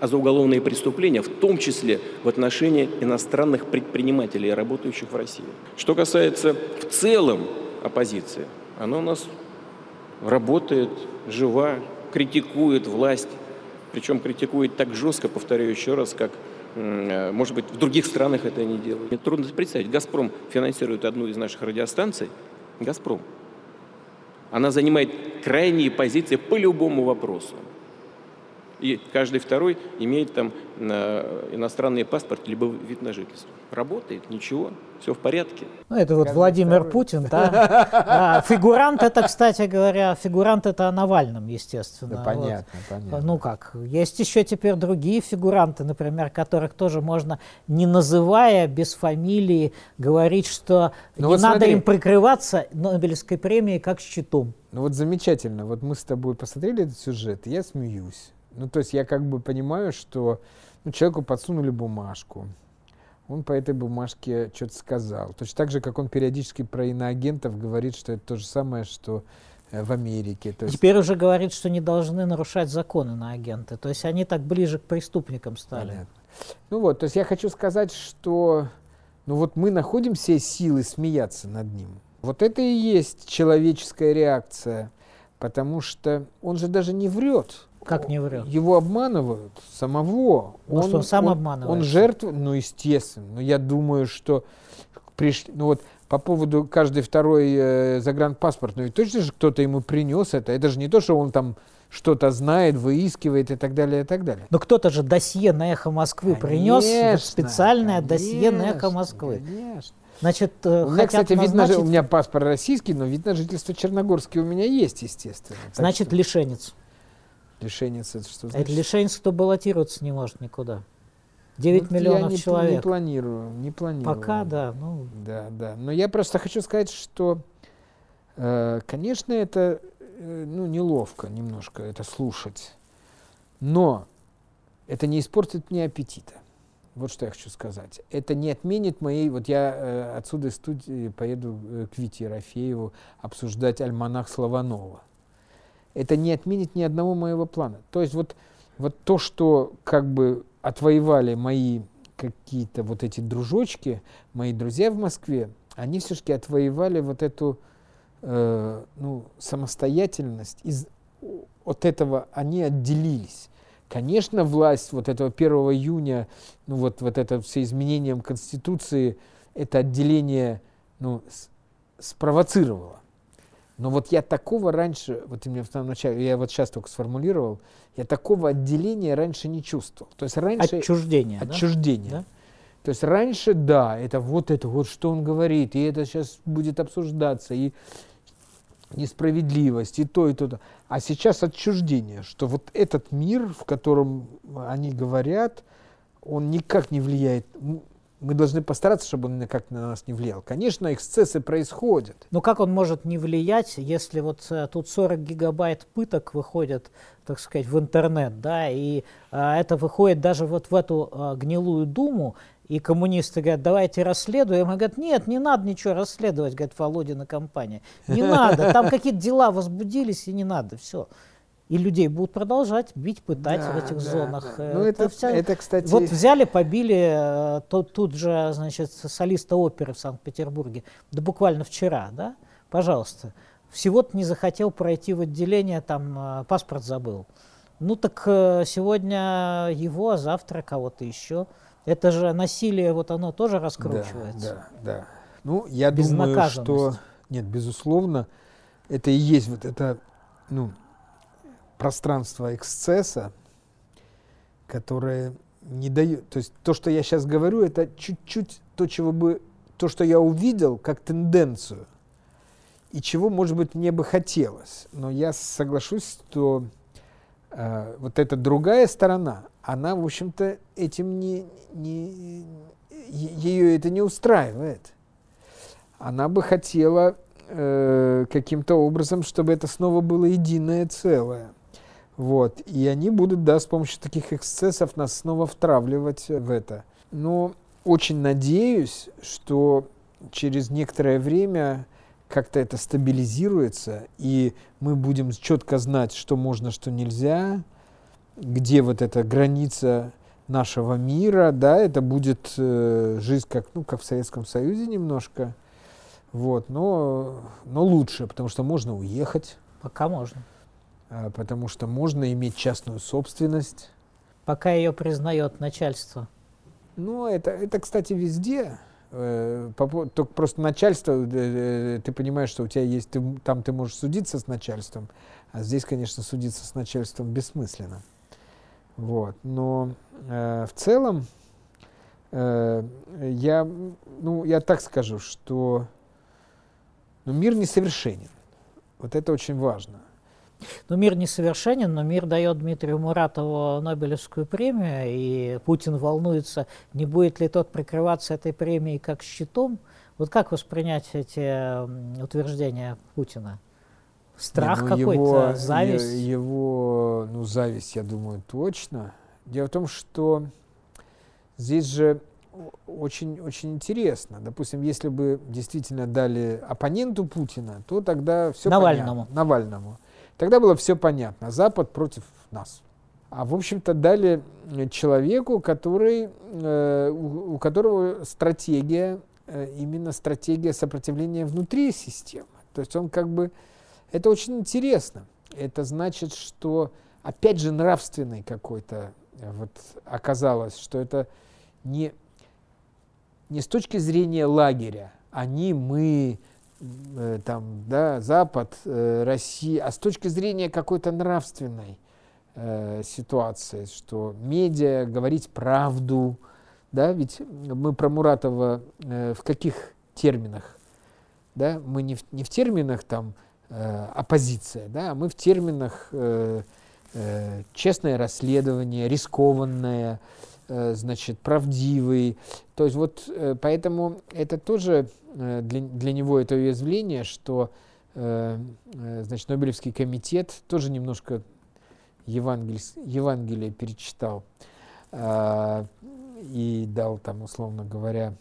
а за уголовные преступления, в том числе в отношении иностранных предпринимателей, работающих в России. Что касается в целом оппозиции, она у нас работает, жива, критикует власть, причем критикует так жестко, повторяю еще раз, как, может быть, в других странах это не делают. Мне трудно представить. «Газпром» финансирует одну из наших радиостанций. «Газпром». Она занимает крайние позиции по любому вопросу и каждый второй имеет там э, иностранный паспорт либо вид на жительство. Работает, ничего, все в порядке. Ну, это вот каждый Владимир второй. Путин, да. А, фигурант это, кстати говоря, фигурант это о Навальном, естественно. Да, понятно, вот. понятно. Ну как, есть еще теперь другие фигуранты, например, которых тоже можно, не называя, без фамилии, говорить, что ну, не вот надо смотри. им прикрываться Нобелевской премией как щитом. Ну вот замечательно, вот мы с тобой посмотрели этот сюжет, и я смеюсь. Ну, то есть я как бы понимаю, что ну, человеку подсунули бумажку, он по этой бумажке что-то сказал. Точно так же, как он периодически про иноагентов говорит, что это то же самое, что э, в Америке. То есть... Теперь уже говорит, что не должны нарушать законы на агенты. То есть они так ближе к преступникам стали. Понятно. Ну вот, то есть я хочу сказать, что ну вот мы находим все силы смеяться над ним. Вот это и есть человеческая реакция, потому что он же даже не врет. Как не врет? Его обманывают самого. Ну, он, он сам он, обманывает. Он жертва, ну, естественно. Но я думаю, что пришли, ну вот по поводу каждый второй э, загранпаспорт, ну ведь точно же кто-то ему принес это. Это же не то, что он там что-то знает, выискивает и так далее, и так далее. Но кто-то же досье на «Эхо Москвы» конечно, принес, специальное конечно, досье на «Эхо Москвы». Конечно. Значит, э, у меня, кстати, назначить... видно, у меня паспорт российский, но вид на жительство черногорский у меня есть, естественно. Значит, что... лишенец. Лишенец, это что значит? Это лишенец, кто баллотироваться не может никуда. 9 ну, миллионов я не, человек. не планирую, не планирую. Пока, да. Ну. Да, да. Но я просто хочу сказать, что, э, конечно, это э, ну, неловко немножко это слушать. Но это не испортит мне аппетита. Вот что я хочу сказать. Это не отменит моей... Вот я э, отсюда из студии поеду э, к Вите Ерофееву обсуждать альманах Слованова это не отменит ни одного моего плана. То есть вот, вот то, что как бы отвоевали мои какие-то вот эти дружочки, мои друзья в Москве, они все-таки отвоевали вот эту э, ну, самостоятельность. Из, от этого они отделились. Конечно, власть вот этого 1 июня, ну вот, вот это все изменением Конституции, это отделение ну, спровоцировало. Но вот я такого раньше, вот ты мне в самом начале, я вот сейчас только сформулировал, я такого отделения раньше не чувствовал. То есть раньше... Отчуждение, Отчуждение. Да? То есть раньше, да, это вот это, вот что он говорит, и это сейчас будет обсуждаться. И несправедливость и то, и то. А сейчас отчуждение, что вот этот мир, в котором они говорят, он никак не влияет. Мы должны постараться, чтобы он никак на нас не влиял. Конечно, эксцессы происходят. Но как он может не влиять, если вот э, тут 40 гигабайт пыток выходят, так сказать, в интернет, да, и а, это выходит даже вот в эту а, гнилую думу, и коммунисты говорят, давайте расследуем. И говорят, нет, не надо ничего расследовать, говорит Володина компания. Не надо, там какие-то дела возбудились, и не надо, все. И людей будут продолжать бить, пытать Да, в этих да, зонах. да. Э, Ну, это- это, кстати- Вот взяли, побили э, то- тут же, значит, солиста оперы в Санкт-Петербурге. Да буквально вчера, да? Пожалуйста. Всего-то не захотел пройти в отделение, там э, паспорт забыл. Ну так сегодня его, а завтра кого-то еще. Это же насилие, вот оно тоже раскручивается. Да, да, да. Ну, я думаю, что... Нет, безусловно, это и есть вот это, ну, пространство эксцесса, которое не дает... То есть то, что я сейчас говорю, это чуть-чуть то, чего бы... То, что я увидел как тенденцию, и чего, может быть, мне бы хотелось. Но я соглашусь, что э, вот эта другая сторона, она, в общем-то, этим не, не ее это не устраивает. Она бы хотела э, каким-то образом, чтобы это снова было единое целое. Вот. И они будут, да, с помощью таких эксцессов нас снова втравливать в это. Но очень надеюсь, что через некоторое время как-то это стабилизируется, и мы будем четко знать, что можно, что нельзя, где вот эта граница нашего мира, да, это будет э, жизнь как, ну, как в Советском Союзе немножко, вот, но, но лучше, потому что можно уехать, Пока можно. А, потому что можно иметь частную собственность. Пока ее признает начальство. Ну, это, это кстати, везде. Э, Только просто начальство, э, э, ты понимаешь, что у тебя есть, ты, там ты можешь судиться с начальством, а здесь, конечно, судиться с начальством бессмысленно. Вот. Но э, в целом э, я, ну, я так скажу, что ну, мир несовершенен. Вот это очень важно. Ну, мир несовершенен, но мир дает Дмитрию Муратову Нобелевскую премию, и Путин волнуется, не будет ли тот прикрываться этой премией как щитом. Вот как воспринять эти утверждения Путина? Страх Не, ну, какой-то, его- зависть? Его, ну, зависть, я думаю, точно. Дело в том, что здесь же очень, очень интересно. Допустим, если бы действительно дали оппоненту Путина, то тогда все Навальному. понятно. Навальному. Тогда было все понятно. Запад против нас. А в общем-то дали э, человеку, который, э, у, у которого стратегия, э, именно стратегия сопротивления внутри системы. То есть он как бы это очень интересно. Это значит, что опять же нравственный какой-то э, вот оказалось, что это не, не с точки зрения лагеря, они, мы, там, да, Запад, э, Россия, а с точки зрения какой-то нравственной э, ситуации, что медиа, говорить правду, да, ведь мы про Муратова э, в каких терминах, да, мы не в, не в терминах там э, оппозиция, да, а мы в терминах э, э, честное расследование, рискованное, э, значит, правдивый. То есть вот э, поэтому это тоже э, для, для него это уязвление, что э, э, значит, Нобелевский комитет тоже немножко Евангелие, Евангелие перечитал э, и дал там, условно говоря,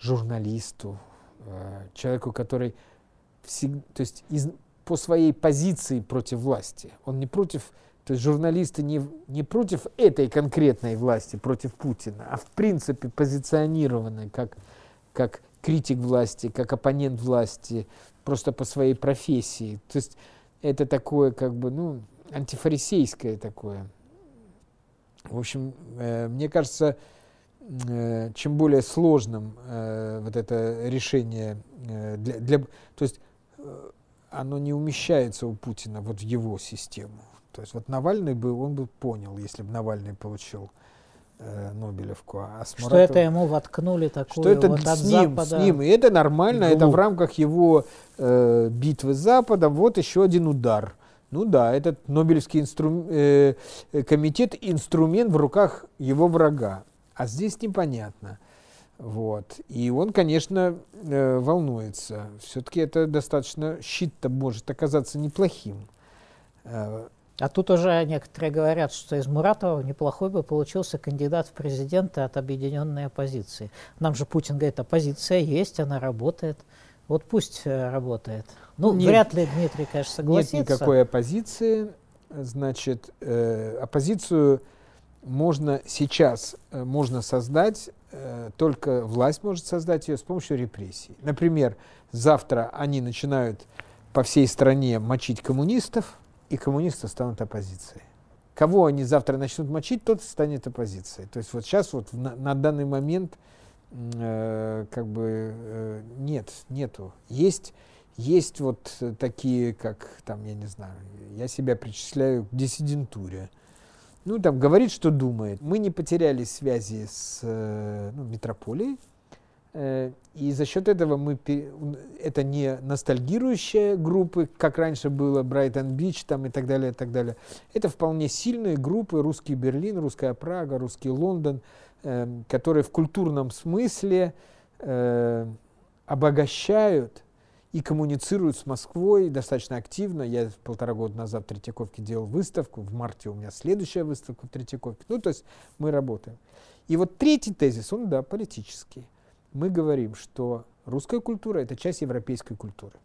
журналисту, э, человеку, который всег- то есть из, по своей позиции против власти. Он не против, то есть журналисты не, не против этой конкретной власти, против Путина, а в принципе позиционированы как, как критик власти, как оппонент власти, просто по своей профессии. То есть это такое как бы, ну, антифарисейское такое. В общем, э, мне кажется, э, чем более сложным э, вот это решение э, для, для, то есть э, оно не умещается у Путина вот в его систему. То есть вот Навальный бы, он бы понял, если бы Навальный получил э, Нобелевку. А с что это ему воткнули такую что это вот от с ним, Запада. с ним. И это нормально, Глуп. это в рамках его э, битвы с Западом. Вот еще один удар. Ну да, этот Нобелевский инстру... э, э, комитет инструмент в руках его врага. А здесь непонятно. Вот. И он, конечно, э, волнуется. Все-таки это достаточно, щит-то может оказаться неплохим. Э, А тут уже некоторые говорят, что из Муратова неплохой бы получился кандидат в президенты от объединенной оппозиции. Нам же Путин говорит, оппозиция есть, она работает. Вот пусть э, работает. Ну, Нет. вряд ли Дмитрий, конечно, согласится. Нет никакой оппозиции. Значит, э, оппозицию можно сейчас э, можно создать, э, только власть может создать ее с помощью репрессий. Например, завтра они начинают по всей стране мочить коммунистов, и коммунисты станут оппозицией. Кого они завтра начнут мочить, тот станет оппозицией. То есть вот сейчас вот на, на данный момент э, как бы э, нет, нету. Есть есть вот такие, как там, я не знаю, я себя причисляю к диссидентуре. Ну, там, говорит, что думает. Мы не потеряли связи с э, ну, метрополией, и за счет этого мы, это не ностальгирующие группы, как раньше было, Брайтон Бич там и так далее, и так далее. Это вполне сильные группы, русский Берлин, русская Прага, русский Лондон, э, которые в культурном смысле э, обогащают и коммуницируют с Москвой достаточно активно. Я полтора года назад в Третьяковке делал выставку, в марте у меня следующая выставка в Третьяковке. Ну, то есть мы работаем. И вот третий тезис, он, да, политический. Мы говорим, что русская культура – это часть европейской культуры.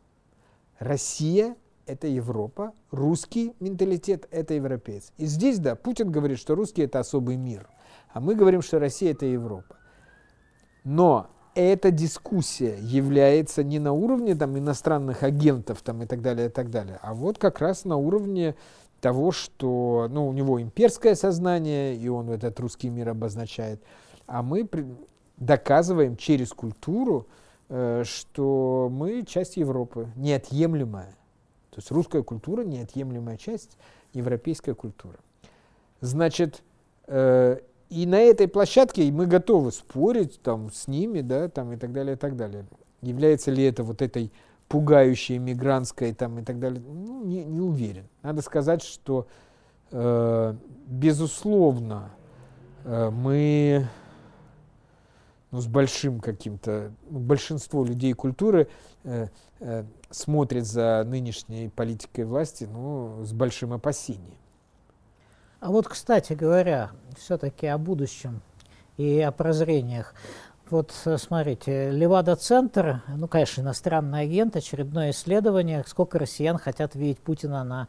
Россия – это Европа, русский менталитет – это европеец. И здесь, да, Путин говорит, что русский – это особый мир, а мы говорим, что Россия – это Европа. Но эта дискуссия является не на уровне там, иностранных агентов там, и так далее, и так далее, а вот как раз на уровне того, что ну, у него имперское сознание, и он этот русский мир обозначает, а мы доказываем через культуру, э, что мы часть Европы, неотъемлемая. То есть русская культура неотъемлемая часть европейской культуры. Значит, э, и на этой площадке мы готовы спорить там, с ними, да, там, и так далее, и так далее. Является ли это вот этой пугающей мигрантской там, и так далее, ну, не, не уверен. Надо сказать, что, э, безусловно, э, мы ну, с большим каким-то, ну, большинство людей культуры э, э, смотрит за нынешней политикой власти ну, с большим опасением. А вот, кстати говоря, все-таки о будущем и о прозрениях. Вот э, смотрите, Левада-центр, ну, конечно, иностранный агент, очередное исследование, сколько россиян хотят видеть Путина на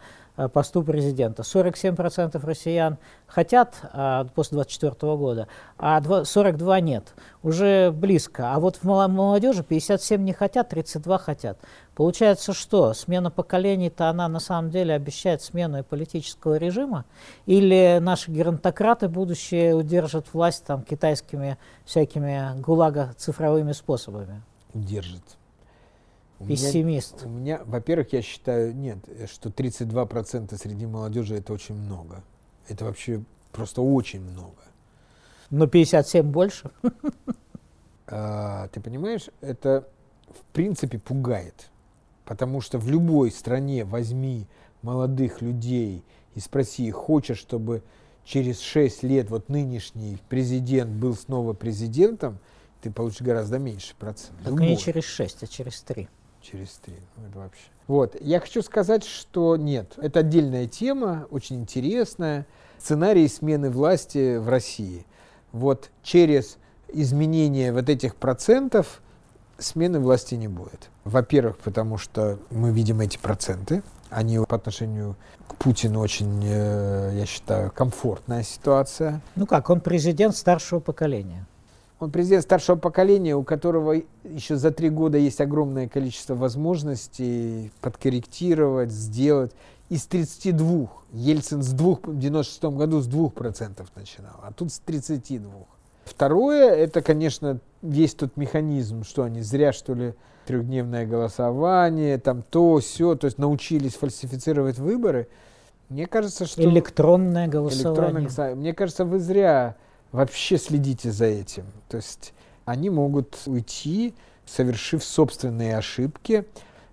посту президента. 47% россиян хотят а, после 24 года, а два- 42 нет. Уже близко. А вот в молодежи 57 не хотят, 32 хотят. Получается, что смена поколений-то она на самом деле обещает смену и политического режима? Или наши геронтократы будущее удержат власть там китайскими всякими гулага-цифровыми способами? Держит. У меня- Пессимист. У меня, во-первых, я считаю, нет, что 32% среди молодежи это очень много. Это вообще просто очень много. Но 57 больше? А, ты понимаешь, это в принципе пугает. Потому что в любой стране возьми молодых людей и спроси, хочешь, чтобы через 6 лет вот нынешний президент был снова президентом, ты получишь гораздо меньше процентов. Так не через 6, а через 3. Через три. Ну, это вообще. Вот. Я хочу сказать, что нет. Это отдельная тема, очень интересная. Сценарий смены власти в России. Вот через изменение вот этих процентов смены власти не будет. Во-первых, потому что мы видим эти проценты. Они по отношению к Путину очень, э, я считаю, комфортная ситуация. Ну как, он президент старшего поколения. Он президент старшего поколения, у которого еще за три года есть огромное количество возможностей подкорректировать, сделать. Из 32. Ельцин с двух, в 96 году с 2% начинал, а тут с 32. Второе, это, конечно, весь тот механизм, что они зря, что ли, трехдневное голосование, там то, все, то есть научились фальсифицировать выборы. Мне кажется, что... Электронное голосование. Электронное голосование. Мне кажется, вы зря вообще следите за этим. То есть они могут уйти, совершив собственные ошибки.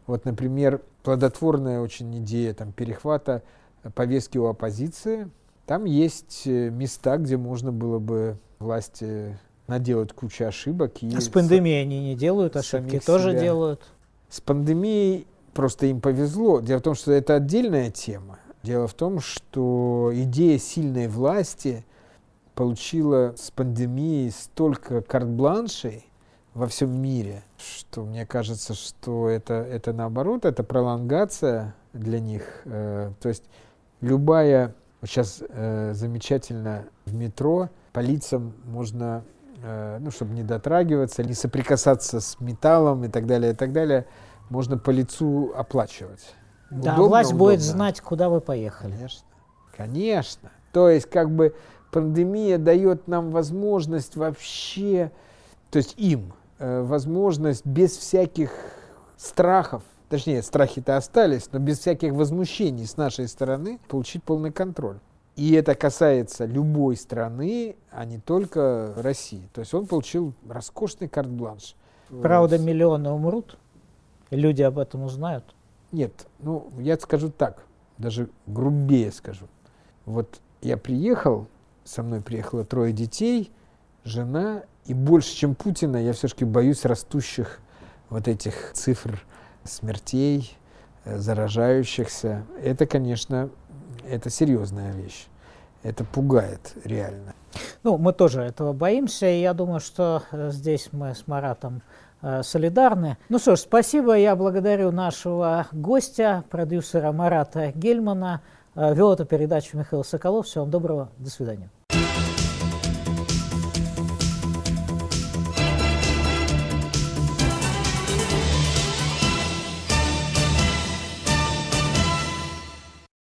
Вот, например, плодотворная очень идея там, перехвата повестки у оппозиции. Там есть э, места, где можно было бы власти наделать кучу ошибок. И с пандемией они не делают ошибки, тоже себя. делают. С пандемией просто им повезло. Дело в том, что это отдельная тема. Дело в том, что идея сильной власти получила с пандемией столько карт-бланшей во всем мире, что мне кажется, что это, это наоборот, это пролонгация для них. Э, то есть любая, вот сейчас э, замечательно в метро по лицам можно, э, ну, чтобы не дотрагиваться, не соприкасаться с металлом и так далее, и так далее, можно по лицу оплачивать. Да, удобно, власть удобно. будет знать, куда вы поехали. Конечно. Конечно. То есть, как бы пандемия дает нам возможность вообще, то есть им, э, возможность без всяких страхов, точнее, страхи-то остались, но без всяких возмущений с нашей стороны получить полный контроль. И это касается любой страны, а не только России. То есть он получил роскошный карт-бланш. Правда, миллионы умрут, люди об этом узнают. Нет, ну, я скажу так, даже грубее скажу. Вот я приехал, со мной приехало трое детей, жена, и больше, чем Путина, я все-таки боюсь растущих вот этих цифр смертей, э, заражающихся. Это, конечно, это серьезная вещь. Это пугает реально. Ну, мы тоже этого боимся, и я думаю, что э, здесь мы с Маратом Э, солидарны. Ну что ж, спасибо. Я благодарю нашего гостя, продюсера Марата Гельмана. Э, вел эту передачу Михаил Соколов. Всего вам доброго. До свидания.